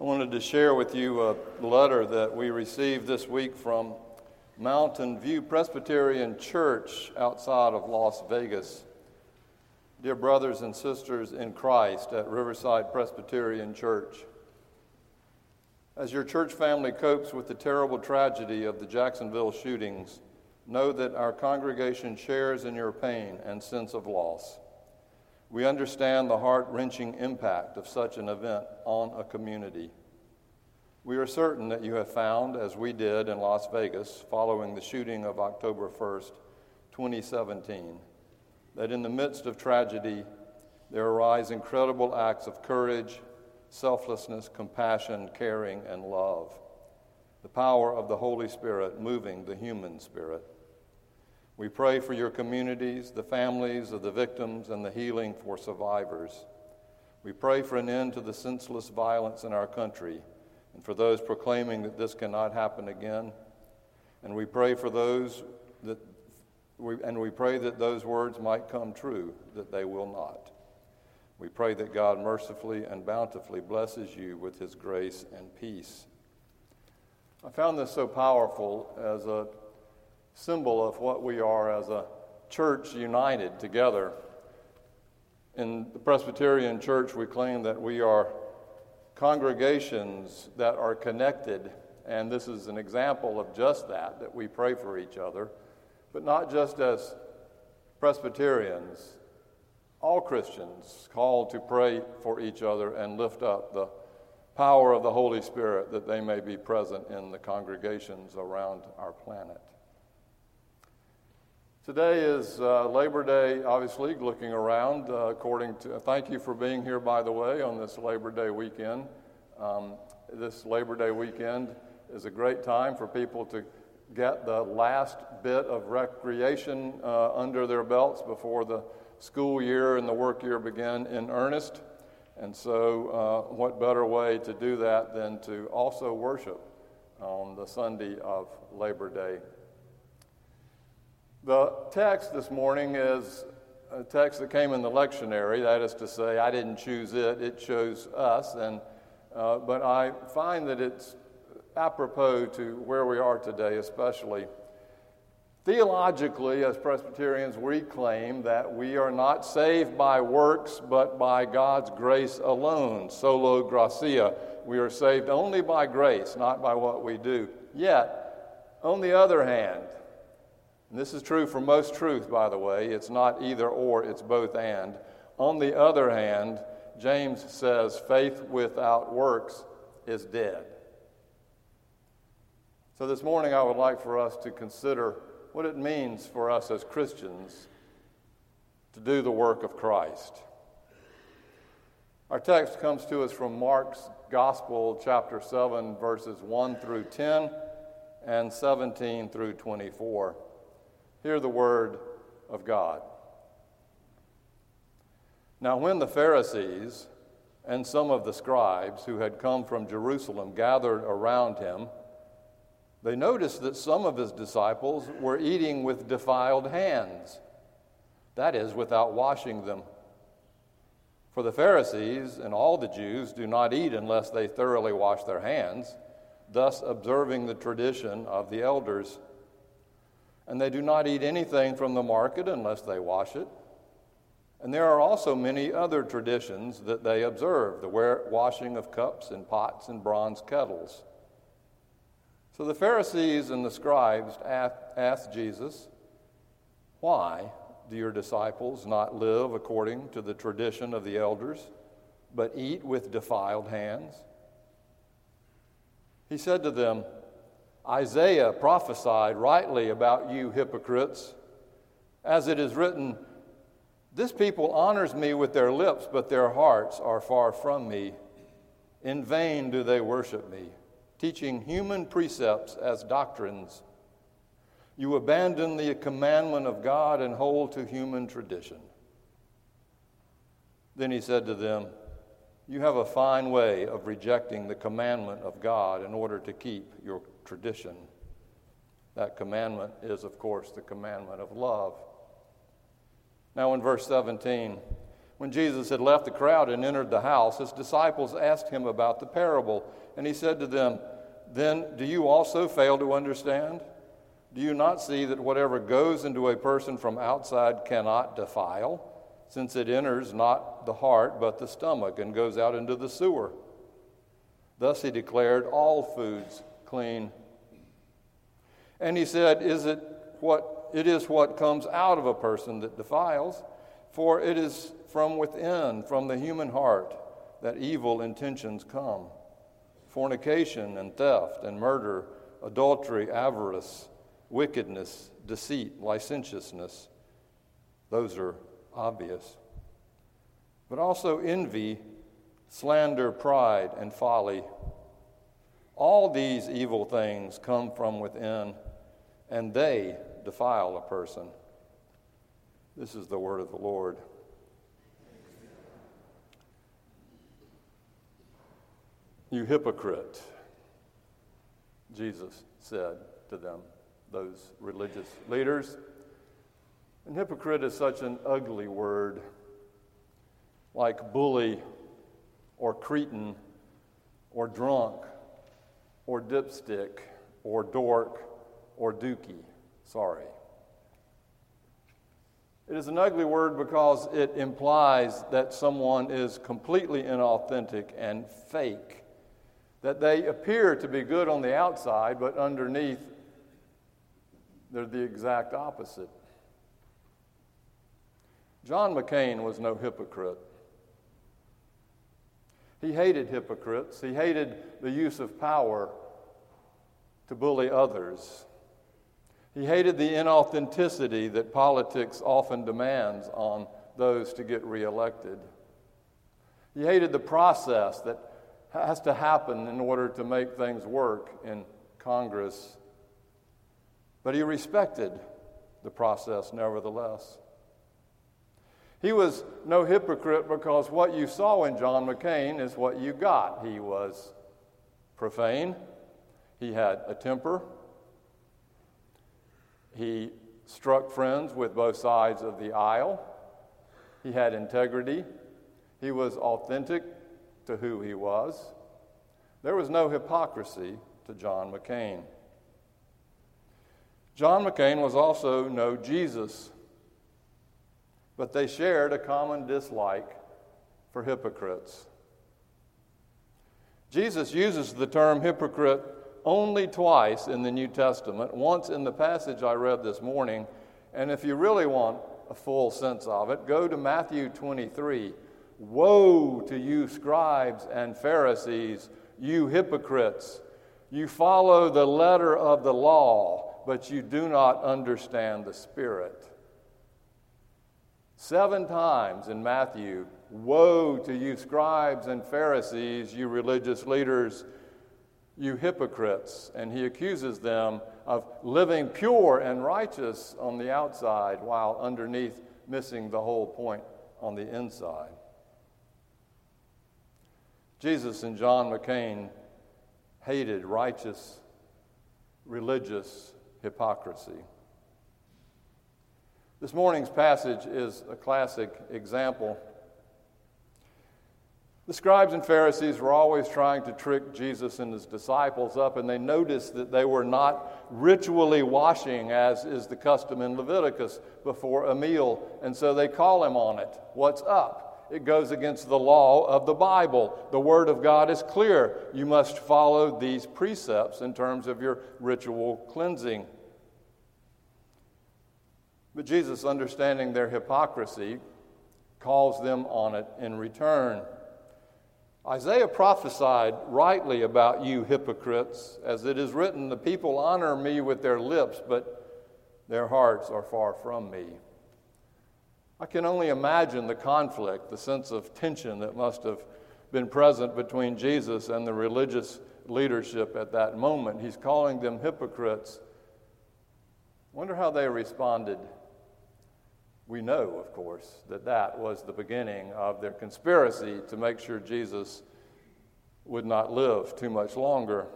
I wanted to share with you a letter that we received this week from Mountain View Presbyterian Church outside of Las Vegas. Dear brothers and sisters in Christ at Riverside Presbyterian Church, as your church family copes with the terrible tragedy of the Jacksonville shootings, know that our congregation shares in your pain and sense of loss. We understand the heart wrenching impact of such an event on a community. We are certain that you have found, as we did in Las Vegas following the shooting of October 1st, 2017, that in the midst of tragedy, there arise incredible acts of courage, selflessness, compassion, caring, and love. The power of the Holy Spirit moving the human spirit. We pray for your communities, the families of the victims, and the healing for survivors. We pray for an end to the senseless violence in our country and for those proclaiming that this cannot happen again. And we pray for those that we, and we pray that those words might come true, that they will not. We pray that God mercifully and bountifully blesses you with his grace and peace. I found this so powerful as a symbol of what we are as a church united together. In the Presbyterian Church, we claim that we are congregations that are connected, and this is an example of just that, that we pray for each other, but not just as Presbyterians, all Christians called to pray for each other and lift up the power of the Holy Spirit that they may be present in the congregations around our planet. Today is uh, Labor Day, obviously, looking around. Uh, according to, thank you for being here, by the way, on this Labor Day weekend. Um, this Labor Day weekend is a great time for people to get the last bit of recreation uh, under their belts before the school year and the work year begin in earnest. And so, uh, what better way to do that than to also worship on the Sunday of Labor Day the text this morning is a text that came in the lectionary. That is to say, I didn't choose it, it chose us. And, uh, but I find that it's apropos to where we are today, especially. Theologically, as Presbyterians, we claim that we are not saved by works, but by God's grace alone, solo gratia. We are saved only by grace, not by what we do. Yet, on the other hand, and this is true for most truth, by the way. It's not either or, it's both and. On the other hand, James says faith without works is dead. So this morning, I would like for us to consider what it means for us as Christians to do the work of Christ. Our text comes to us from Mark's Gospel, chapter 7, verses 1 through 10 and 17 through 24. Hear the word of God. Now, when the Pharisees and some of the scribes who had come from Jerusalem gathered around him, they noticed that some of his disciples were eating with defiled hands, that is, without washing them. For the Pharisees and all the Jews do not eat unless they thoroughly wash their hands, thus observing the tradition of the elders and they do not eat anything from the market unless they wash it. And there are also many other traditions that they observe the washing of cups and pots and bronze kettles. So the Pharisees and the scribes asked Jesus, Why do your disciples not live according to the tradition of the elders, but eat with defiled hands? He said to them, Isaiah prophesied rightly about you hypocrites, as it is written, This people honors me with their lips, but their hearts are far from me. In vain do they worship me, teaching human precepts as doctrines. You abandon the commandment of God and hold to human tradition. Then he said to them, You have a fine way of rejecting the commandment of God in order to keep your tradition. That commandment is, of course, the commandment of love. Now, in verse 17, When Jesus had left the crowd and entered the house, his disciples asked him about the parable. And he said to them, Then do you also fail to understand? Do you not see that whatever goes into a person from outside cannot defile, since it enters not the heart but the stomach and goes out into the sewer? Thus he declared all foods clean. And he said, Is it what it is what comes out of a person that defiles? For it is from within, from the human heart, that evil intentions come fornication and theft and murder, adultery, avarice, wickedness, deceit, licentiousness. Those are obvious. But also envy, slander, pride, and folly. All these evil things come from within, and they defile a person. This is the word of the Lord. You hypocrite, Jesus said to them, those religious leaders. And hypocrite is such an ugly word, like bully or cretin or drunk or dipstick or dork or dookie. Sorry. It is an ugly word because it implies that someone is completely inauthentic and fake that they appear to be good on the outside, but underneath, they're the exact opposite. John McCain was no hypocrite. He hated hypocrites. He hated the use of power to bully others. He hated the inauthenticity that politics often demands on those to get reelected. He hated the process that has to happen in order to make things work in Congress. But he respected the process nevertheless. He was no hypocrite because what you saw in John McCain is what you got. He was profane, he had a temper, he struck friends with both sides of the aisle, he had integrity, he was authentic to who he was. There was no hypocrisy to John McCain. John McCain was also no Jesus, but they shared a common dislike for hypocrites. Jesus uses the term hypocrite only twice in the New Testament, once in the passage I read this morning, and if you really want a full sense of it, go to Matthew 23 Woe to you, scribes and Pharisees, you hypocrites! You follow the letter of the law, but you do not understand the Spirit. Seven times in Matthew, Woe to you, scribes and Pharisees, you religious leaders, you hypocrites. And he accuses them of living pure and righteous on the outside while underneath missing the whole point on the inside. Jesus and John McCain hated righteous, religious hypocrisy. This morning's passage is a classic example. The scribes and Pharisees were always trying to trick Jesus and his disciples up, and they noticed that they were not ritually washing, as is the custom in Leviticus, before a meal. And so they call him on it. What's up? it goes against the law of the Bible. The Word of God is clear. You must follow these precepts in terms of your ritual cleansing. But Jesus, understanding their hypocrisy, calls them on it in return. Isaiah prophesied rightly about you hypocrites, as it is written, The people honor me with their lips, but their hearts are far from me. I can only imagine the conflict, the sense of tension that must have been present between Jesus and the religious leadership at that moment. He's calling them hypocrites. Wonder how they responded. We know, of course, that that was the beginning of their conspiracy to make sure Jesus would not live too much longer.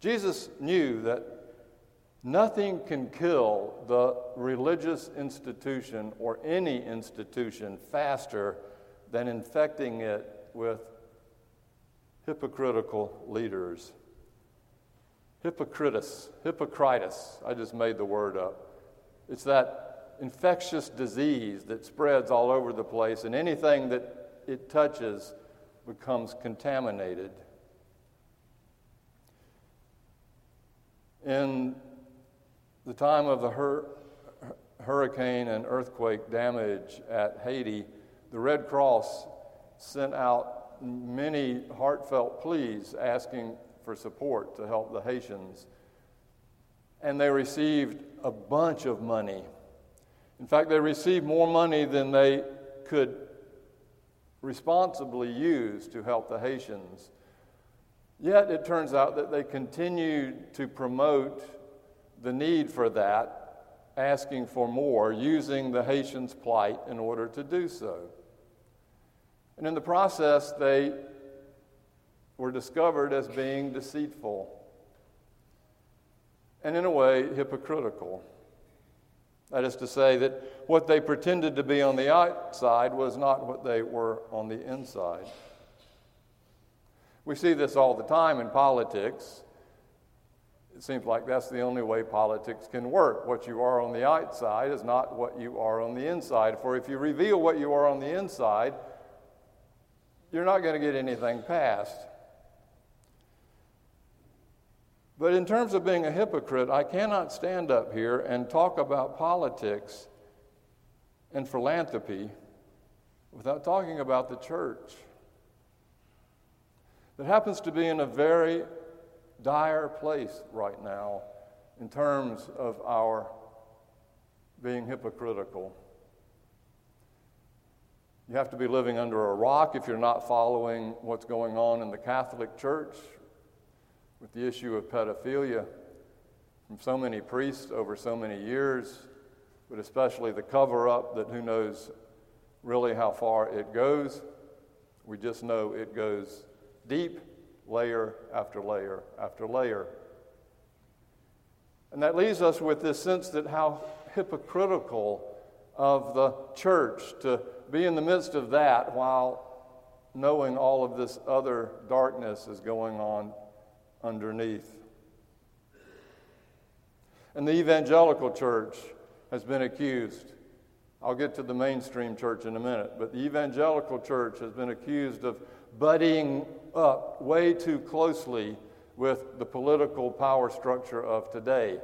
Jesus knew that Nothing can kill the religious institution or any institution faster than infecting it with hypocritical leaders. Hypocritus, hypocritus, I just made the word up. It's that infectious disease that spreads all over the place, and anything that it touches becomes contaminated. In the time of the hur- hurricane and earthquake damage at Haiti, the Red Cross sent out many heartfelt pleas asking for support to help the Haitians. And they received a bunch of money. In fact, they received more money than they could responsibly use to help the Haitians. Yet it turns out that they continued to promote the need for that, asking for more, using the Haitians' plight in order to do so. And in the process, they were discovered as being deceitful and, in a way, hypocritical. That is to say, that what they pretended to be on the outside was not what they were on the inside. We see this all the time in politics. It seems like that's the only way politics can work. What you are on the outside is not what you are on the inside. For if you reveal what you are on the inside, you're not going to get anything passed. But in terms of being a hypocrite, I cannot stand up here and talk about politics and philanthropy without talking about the church that happens to be in a very dire place right now in terms of our being hypocritical. You have to be living under a rock if you're not following what's going on in the Catholic Church with the issue of pedophilia from so many priests over so many years, but especially the cover up that who knows really how far it goes. We just know it goes deep, layer after layer after layer. And that leaves us with this sense that how hypocritical of the church to be in the midst of that while knowing all of this other darkness is going on underneath. And the evangelical church has been accused. I'll get to the mainstream church in a minute, but the evangelical church has been accused of buddying up way too closely with the political power structure of today,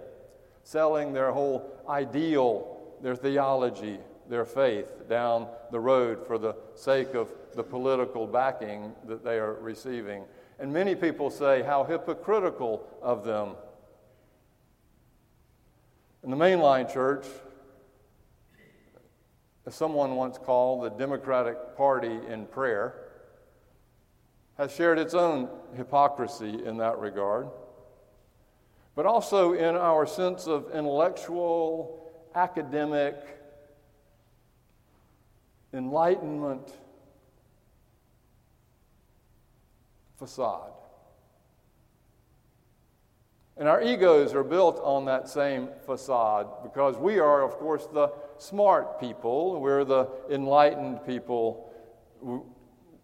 selling their whole ideal, their theology, their faith down the road for the sake of the political backing that they are receiving. And many people say how hypocritical of them. In the mainline church, as someone once called the Democratic Party in prayer, has shared its own hypocrisy in that regard, but also in our sense of intellectual, academic, enlightenment facade. And our egos are built on that same facade because we are, of course, the smart people. We're the enlightened people.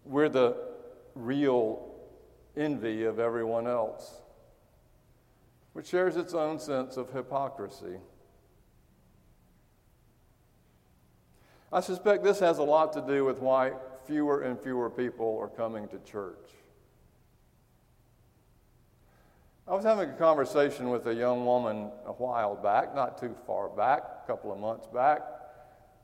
We're the real envy of everyone else, which shares its own sense of hypocrisy. I suspect this has a lot to do with why fewer and fewer people are coming to church. I was having a conversation with a young woman a while back, not too far back, a couple of months back,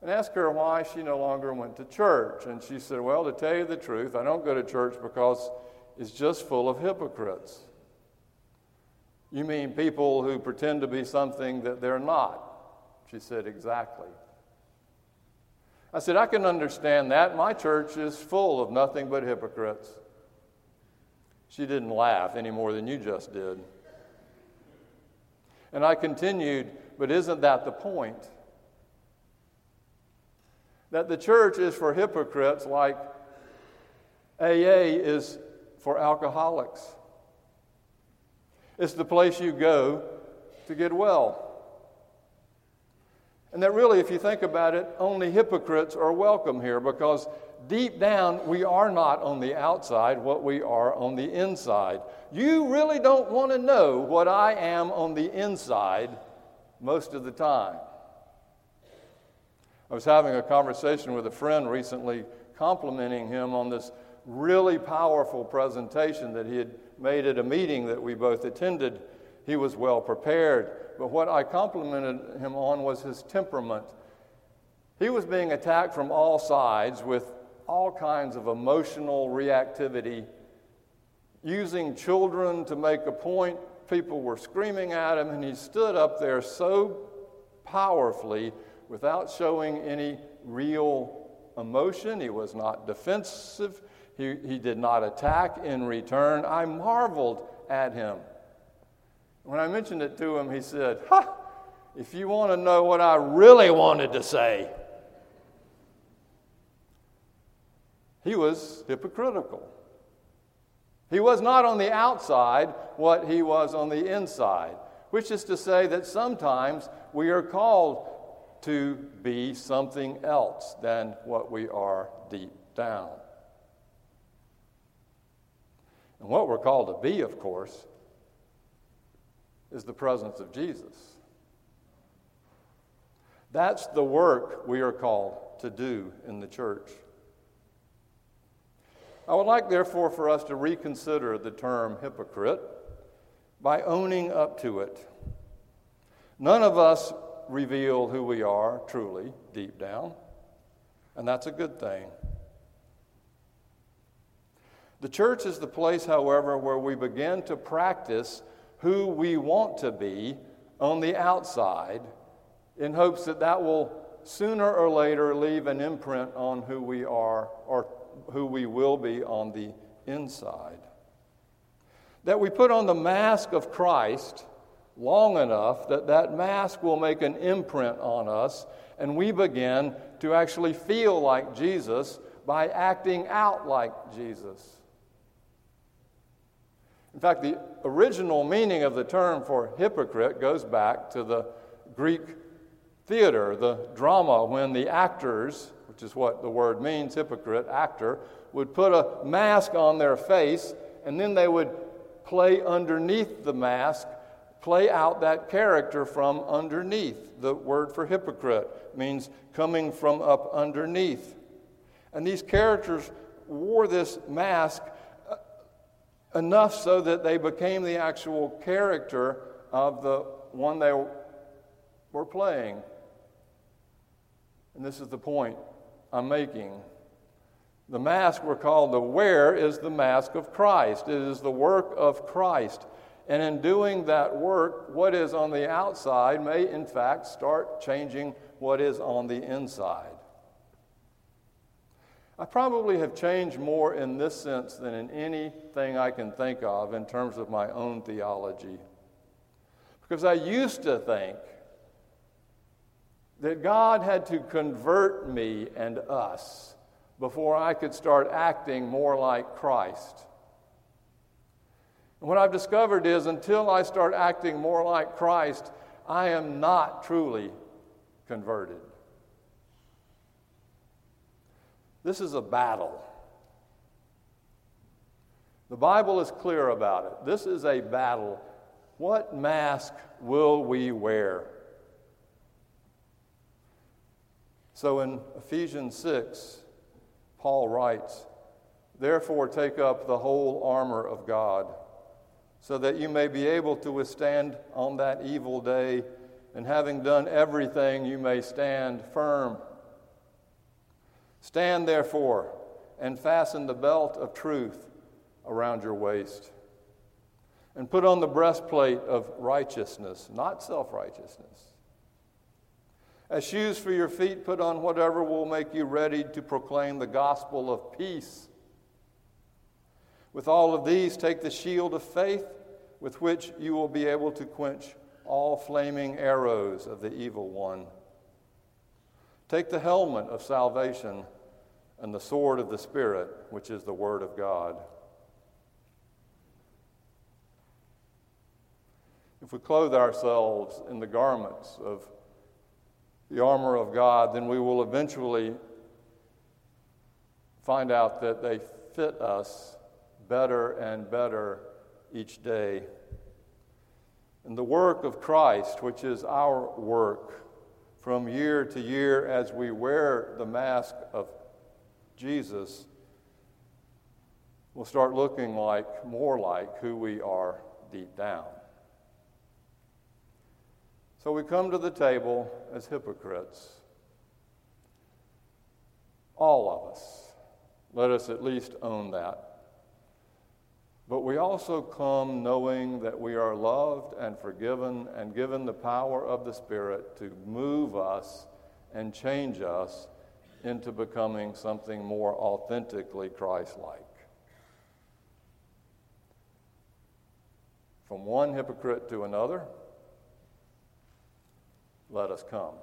and asked her why she no longer went to church. And she said, Well, to tell you the truth, I don't go to church because it's just full of hypocrites. You mean people who pretend to be something that they're not? She said, Exactly. I said, I can understand that. My church is full of nothing but hypocrites. She didn't laugh any more than you just did. And I continued, but isn't that the point? That the church is for hypocrites like AA is for alcoholics. It's the place you go to get well. And that really, if you think about it, only hypocrites are welcome here because deep down, we are not on the outside what we are on the inside. You really don't want to know what I am on the inside most of the time. I was having a conversation with a friend recently, complimenting him on this really powerful presentation that he had made at a meeting that we both attended. He was well prepared, but what I complimented him on was his temperament. He was being attacked from all sides with all kinds of emotional reactivity, using children to make a point. People were screaming at him, and he stood up there so powerfully without showing any real emotion. He was not defensive, he, he did not attack in return. I marveled at him. When I mentioned it to him, he said, Ha! If you want to know what I really wanted to say, he was hypocritical. He was not on the outside what he was on the inside, which is to say that sometimes we are called to be something else than what we are deep down. And what we're called to be, of course, is the presence of Jesus. That's the work we are called to do in the church. I would like, therefore, for us to reconsider the term hypocrite by owning up to it. None of us reveal who we are truly, deep down, and that's a good thing. The church is the place, however, where we begin to practice who we want to be on the outside in hopes that that will sooner or later leave an imprint on who we are or who we will be on the inside. That we put on the mask of Christ long enough that that mask will make an imprint on us and we begin to actually feel like Jesus by acting out like Jesus. In fact, the original meaning of the term for hypocrite goes back to the Greek theater, the drama, when the actors, which is what the word means, hypocrite, actor, would put a mask on their face and then they would play underneath the mask, play out that character from underneath. The word for hypocrite means coming from up underneath. And these characters wore this mask uh, enough so that they became the actual character of the one they were playing. And this is the point I'm making. The mask we're called to wear is the mask of Christ. It is the work of Christ. And in doing that work, what is on the outside may in fact start changing what is on the inside. I probably have changed more in this sense than in anything I can think of in terms of my own theology. Because I used to think that God had to convert me and us before I could start acting more like Christ. And what I've discovered is until I start acting more like Christ, I am not truly converted. This is a battle. The Bible is clear about it. This is a battle. What mask will we wear? So in Ephesians 6, Paul writes, Therefore, take up the whole armor of God, so that you may be able to withstand on that evil day, and having done everything, you may stand firm. Stand therefore and fasten the belt of truth around your waist. And put on the breastplate of righteousness, not self righteousness. As shoes for your feet, put on whatever will make you ready to proclaim the gospel of peace. With all of these, take the shield of faith with which you will be able to quench all flaming arrows of the evil one. Take the helmet of salvation and the sword of the Spirit, which is the Word of God. If we clothe ourselves in the garments of the armor of God, then we will eventually find out that they fit us better and better each day. And the work of Christ, which is our work from year to year as we wear the mask of Jesus, will start looking like more like who we are deep down. So we come to the table as hypocrites. All of us. Let us at least own that. But we also come knowing that we are loved and forgiven and given the power of the Spirit to move us and change us into becoming something more authentically Christ like. From one hypocrite to another, let us come.